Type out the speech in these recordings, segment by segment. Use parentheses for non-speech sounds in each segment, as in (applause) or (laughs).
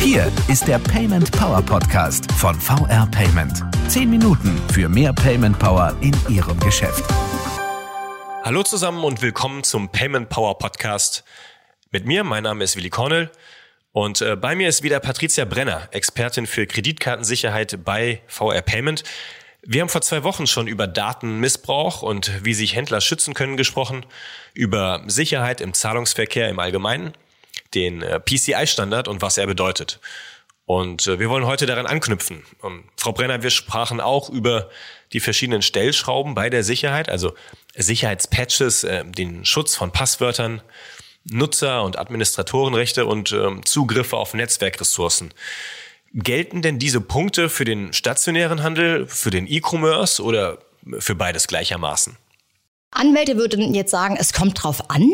Hier ist der Payment Power Podcast von VR Payment. Zehn Minuten für mehr Payment Power in Ihrem Geschäft. Hallo zusammen und willkommen zum Payment Power Podcast. Mit mir, mein Name ist Willi Cornell und äh, bei mir ist wieder Patricia Brenner, Expertin für Kreditkartensicherheit bei VR Payment. Wir haben vor zwei Wochen schon über Datenmissbrauch und wie sich Händler schützen können gesprochen, über Sicherheit im Zahlungsverkehr im Allgemeinen, den äh, PCI-Standard und was er bedeutet. Und äh, wir wollen heute daran anknüpfen. Und Frau Brenner, wir sprachen auch über die verschiedenen Stellschrauben bei der Sicherheit, also Sicherheitspatches, äh, den Schutz von Passwörtern, Nutzer- und Administratorenrechte und ähm, Zugriffe auf Netzwerkressourcen. Gelten denn diese Punkte für den stationären Handel, für den E-Commerce oder für beides gleichermaßen? Anwälte würden jetzt sagen, es kommt drauf an.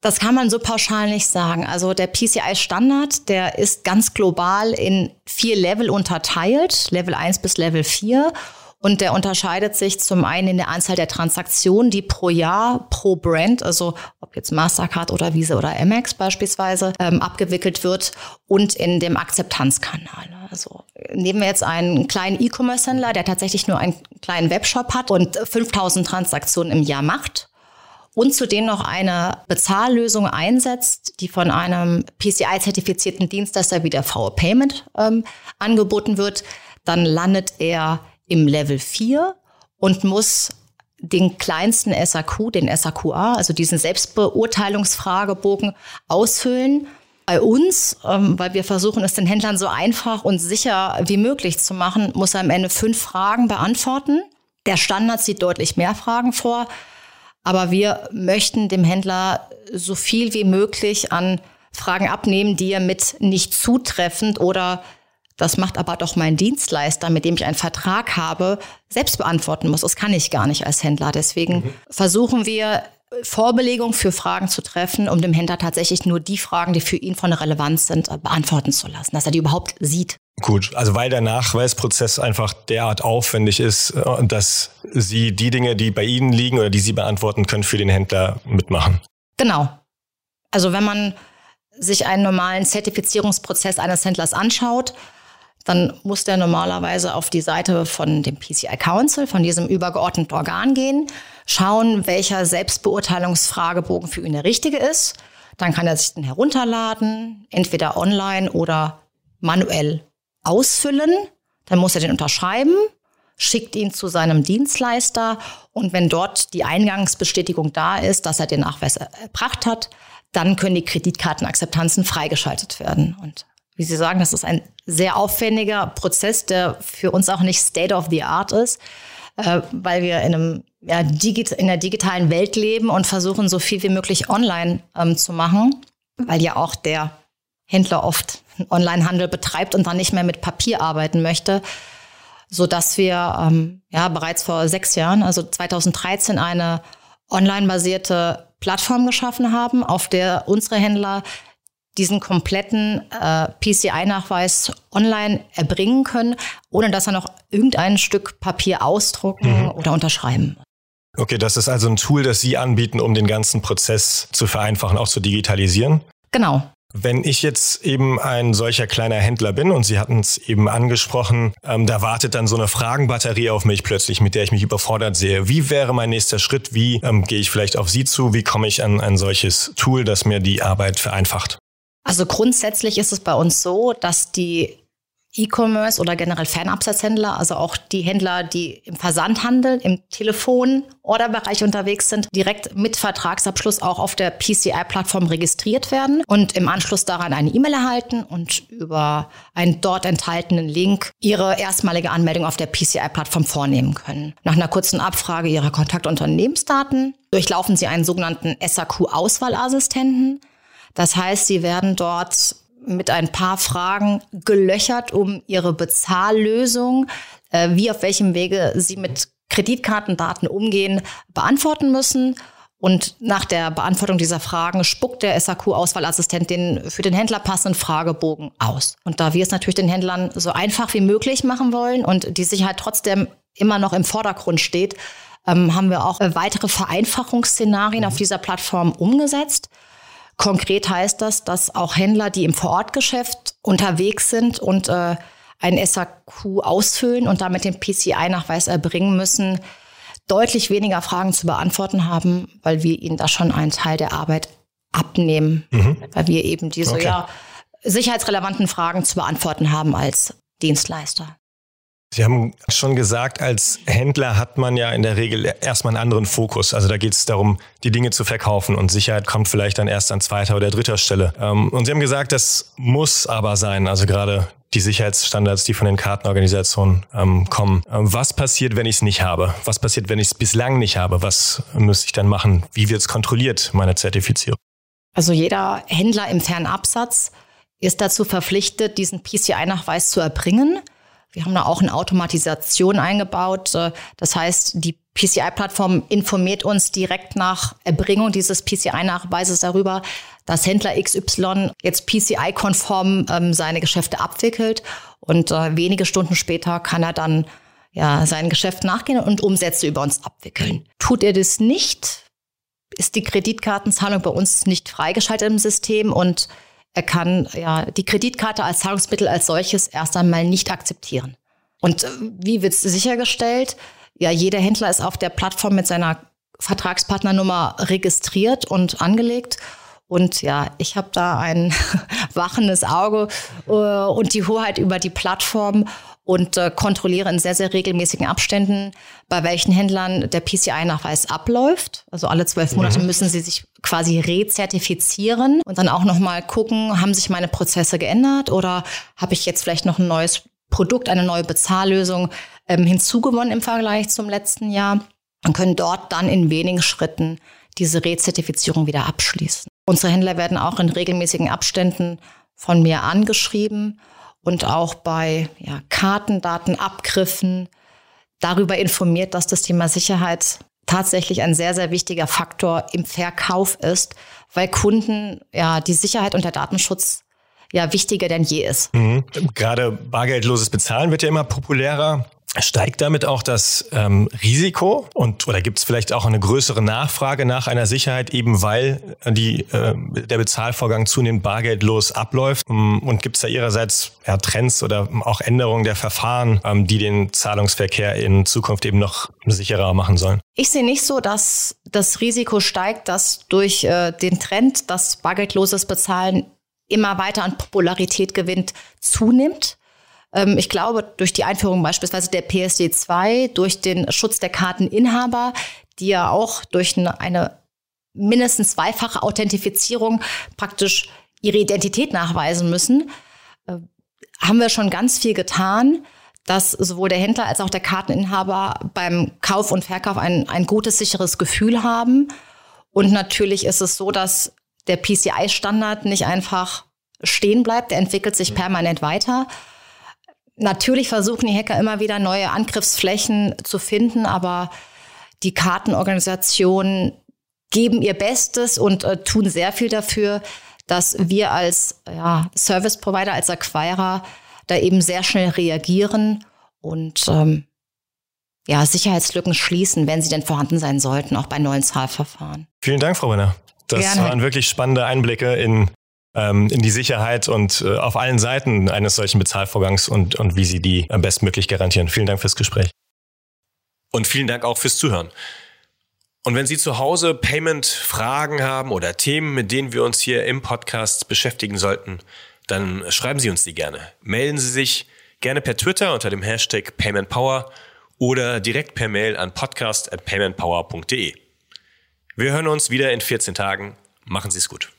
Das kann man so pauschal nicht sagen. Also der PCI-Standard, der ist ganz global in vier Level unterteilt, Level 1 bis Level 4. Und der unterscheidet sich zum einen in der Anzahl der Transaktionen, die pro Jahr pro Brand, also ob jetzt Mastercard oder Visa oder Amex beispielsweise, ähm, abgewickelt wird und in dem Akzeptanzkanal. Also nehmen wir jetzt einen kleinen E-Commerce-Händler, der tatsächlich nur einen kleinen Webshop hat und 5000 Transaktionen im Jahr macht und zudem noch eine Bezahllösung einsetzt, die von einem PCI-zertifizierten Dienstleister wie der VO Payment ähm, angeboten wird, dann landet er im Level 4 und muss den kleinsten SAQ, den SAQA, also diesen Selbstbeurteilungsfragebogen ausfüllen. Bei uns, ähm, weil wir versuchen, es den Händlern so einfach und sicher wie möglich zu machen, muss er am Ende fünf Fragen beantworten. Der Standard sieht deutlich mehr Fragen vor, aber wir möchten dem Händler so viel wie möglich an Fragen abnehmen, die er mit nicht zutreffend oder das macht aber doch mein Dienstleister, mit dem ich einen Vertrag habe, selbst beantworten muss. Das kann ich gar nicht als Händler. Deswegen mhm. versuchen wir, Vorbelegung für Fragen zu treffen, um dem Händler tatsächlich nur die Fragen, die für ihn von Relevanz sind, äh, beantworten zu lassen, dass er die überhaupt sieht. Gut, also weil der Nachweisprozess einfach derart aufwendig ist, äh, dass Sie die Dinge, die bei Ihnen liegen oder die Sie beantworten können, für den Händler mitmachen. Genau. Also wenn man sich einen normalen Zertifizierungsprozess eines Händlers anschaut, dann muss der normalerweise auf die Seite von dem PCI Council, von diesem übergeordneten Organ gehen, schauen, welcher Selbstbeurteilungsfragebogen für ihn der richtige ist. Dann kann er sich den herunterladen, entweder online oder manuell ausfüllen. Dann muss er den unterschreiben, schickt ihn zu seinem Dienstleister und wenn dort die Eingangsbestätigung da ist, dass er den Nachweis erbracht hat, dann können die Kreditkartenakzeptanzen freigeschaltet werden. Und wie Sie sagen, das ist ein sehr aufwendiger Prozess, der für uns auch nicht State of the Art ist, äh, weil wir in, einem, ja, in der digitalen Welt leben und versuchen, so viel wie möglich online ähm, zu machen, weil ja auch der Händler oft Onlinehandel betreibt und dann nicht mehr mit Papier arbeiten möchte, so dass wir ähm, ja bereits vor sechs Jahren, also 2013, eine online-basierte Plattform geschaffen haben, auf der unsere Händler diesen kompletten äh, PCI-Nachweis online erbringen können, ohne dass er noch irgendein Stück Papier ausdrucken mhm. oder unterschreiben muss. Okay, das ist also ein Tool, das Sie anbieten, um den ganzen Prozess zu vereinfachen, auch zu digitalisieren? Genau. Wenn ich jetzt eben ein solcher kleiner Händler bin und Sie hatten es eben angesprochen, ähm, da wartet dann so eine Fragenbatterie auf mich plötzlich, mit der ich mich überfordert sehe. Wie wäre mein nächster Schritt? Wie ähm, gehe ich vielleicht auf Sie zu? Wie komme ich an ein solches Tool, das mir die Arbeit vereinfacht? Also grundsätzlich ist es bei uns so, dass die E-Commerce oder generell Fernabsatzhändler, also auch die Händler, die im Versandhandel, im Telefon-Orderbereich unterwegs sind, direkt mit Vertragsabschluss auch auf der PCI-Plattform registriert werden und im Anschluss daran eine E-Mail erhalten und über einen dort enthaltenen Link ihre erstmalige Anmeldung auf der PCI-Plattform vornehmen können. Nach einer kurzen Abfrage ihrer Kontaktunternehmensdaten durchlaufen sie einen sogenannten SAQ-Auswahlassistenten. Das heißt, sie werden dort mit ein paar Fragen gelöchert, um ihre Bezahllösung, äh, wie auf welchem Wege sie mit Kreditkartendaten umgehen, beantworten müssen. Und nach der Beantwortung dieser Fragen spuckt der SAQ-Auswahlassistent den für den Händler passenden Fragebogen aus. Und da wir es natürlich den Händlern so einfach wie möglich machen wollen und die Sicherheit trotzdem immer noch im Vordergrund steht, ähm, haben wir auch weitere Vereinfachungsszenarien auf dieser Plattform umgesetzt. Konkret heißt das, dass auch Händler, die im Vorortgeschäft unterwegs sind und äh, ein SAQ ausfüllen und damit den PCI-Nachweis erbringen müssen, deutlich weniger Fragen zu beantworten haben, weil wir ihnen da schon einen Teil der Arbeit abnehmen, mhm. weil wir eben diese okay. ja, sicherheitsrelevanten Fragen zu beantworten haben als Dienstleister. Sie haben schon gesagt, als Händler hat man ja in der Regel erstmal einen anderen Fokus. Also da geht es darum, die Dinge zu verkaufen und Sicherheit kommt vielleicht dann erst an zweiter oder dritter Stelle. Ähm, und Sie haben gesagt, das muss aber sein. Also gerade die Sicherheitsstandards, die von den Kartenorganisationen ähm, kommen. Ähm, was passiert, wenn ich es nicht habe? Was passiert, wenn ich es bislang nicht habe? Was müsste ich dann machen? Wie wird es kontrolliert, meine Zertifizierung? Also jeder Händler im Fernabsatz ist dazu verpflichtet, diesen PCI-Nachweis zu erbringen. Wir haben da auch eine Automatisation eingebaut. Äh, das heißt, die PCI-Plattform informiert uns direkt nach Erbringung dieses PCI-Nachweises darüber, dass Händler XY jetzt PCI-konform ähm, seine Geschäfte abwickelt. Und äh, wenige Stunden später kann er dann ja, sein Geschäft nachgehen und Umsätze über uns abwickeln. Tut er das nicht, ist die Kreditkartenzahlung bei uns nicht freigeschaltet im System und er kann ja die Kreditkarte als Zahlungsmittel als solches erst einmal nicht akzeptieren. Und äh, wie wird es sichergestellt? Ja, jeder Händler ist auf der Plattform mit seiner Vertragspartnernummer registriert und angelegt. Und ja, ich habe da ein (laughs) wachendes Auge äh, und die Hoheit über die Plattform und äh, kontrolliere in sehr, sehr regelmäßigen Abständen, bei welchen Händlern der PCI-Nachweis abläuft. Also alle zwölf Monate mhm. müssen sie sich quasi rezertifizieren und dann auch nochmal gucken, haben sich meine Prozesse geändert oder habe ich jetzt vielleicht noch ein neues Produkt, eine neue Bezahllösung ähm, hinzugewonnen im Vergleich zum letzten Jahr und können dort dann in wenigen Schritten diese Rezertifizierung wieder abschließen. Unsere Händler werden auch in regelmäßigen Abständen von mir angeschrieben und auch bei ja, Kartendatenabgriffen darüber informiert, dass das Thema Sicherheit tatsächlich ein sehr, sehr wichtiger Faktor im Verkauf ist, weil Kunden ja die Sicherheit und der Datenschutz ja wichtiger denn je ist. Mhm. Gerade bargeldloses Bezahlen wird ja immer populärer. Steigt damit auch das ähm, Risiko und oder gibt es vielleicht auch eine größere Nachfrage nach einer Sicherheit, eben weil die, äh, der Bezahlvorgang zunehmend bargeldlos abläuft? Mm, und gibt es da Ihrerseits ja, Trends oder auch Änderungen der Verfahren, ähm, die den Zahlungsverkehr in Zukunft eben noch sicherer machen sollen? Ich sehe nicht so, dass das Risiko steigt, dass durch äh, den Trend, dass bargeldloses Bezahlen immer weiter an Popularität gewinnt, zunimmt. Ähm, ich glaube, durch die Einführung beispielsweise der PSD 2, durch den Schutz der Karteninhaber, die ja auch durch eine mindestens zweifache Authentifizierung praktisch ihre Identität nachweisen müssen, äh, haben wir schon ganz viel getan, dass sowohl der Händler als auch der Karteninhaber beim Kauf und Verkauf ein, ein gutes, sicheres Gefühl haben. Und natürlich ist es so, dass der PCI-Standard nicht einfach stehen bleibt, der entwickelt sich permanent weiter. Natürlich versuchen die Hacker immer wieder neue Angriffsflächen zu finden, aber die Kartenorganisationen geben ihr Bestes und äh, tun sehr viel dafür, dass wir als ja, Service Provider, als Acquirer da eben sehr schnell reagieren und ähm, ja, Sicherheitslücken schließen, wenn sie denn vorhanden sein sollten, auch bei neuen Zahlverfahren. Vielen Dank, Frau Renner. Das Gerne. waren wirklich spannende Einblicke in ähm, in die Sicherheit und äh, auf allen Seiten eines solchen Bezahlvorgangs und, und wie Sie die am bestmöglich garantieren. Vielen Dank fürs Gespräch. Und vielen Dank auch fürs Zuhören. Und wenn Sie zu Hause Payment-Fragen haben oder Themen, mit denen wir uns hier im Podcast beschäftigen sollten, dann schreiben Sie uns die gerne. Melden Sie sich gerne per Twitter unter dem Hashtag PaymentPower oder direkt per Mail an podcast@paymentpower.de. Wir hören uns wieder in 14 Tagen. Machen Sie es gut.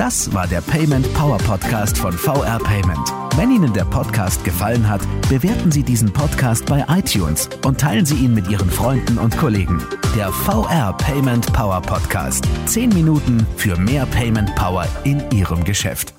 Das war der Payment Power Podcast von VR Payment. Wenn Ihnen der Podcast gefallen hat, bewerten Sie diesen Podcast bei iTunes und teilen Sie ihn mit Ihren Freunden und Kollegen. Der VR Payment Power Podcast. Zehn Minuten für mehr Payment Power in Ihrem Geschäft.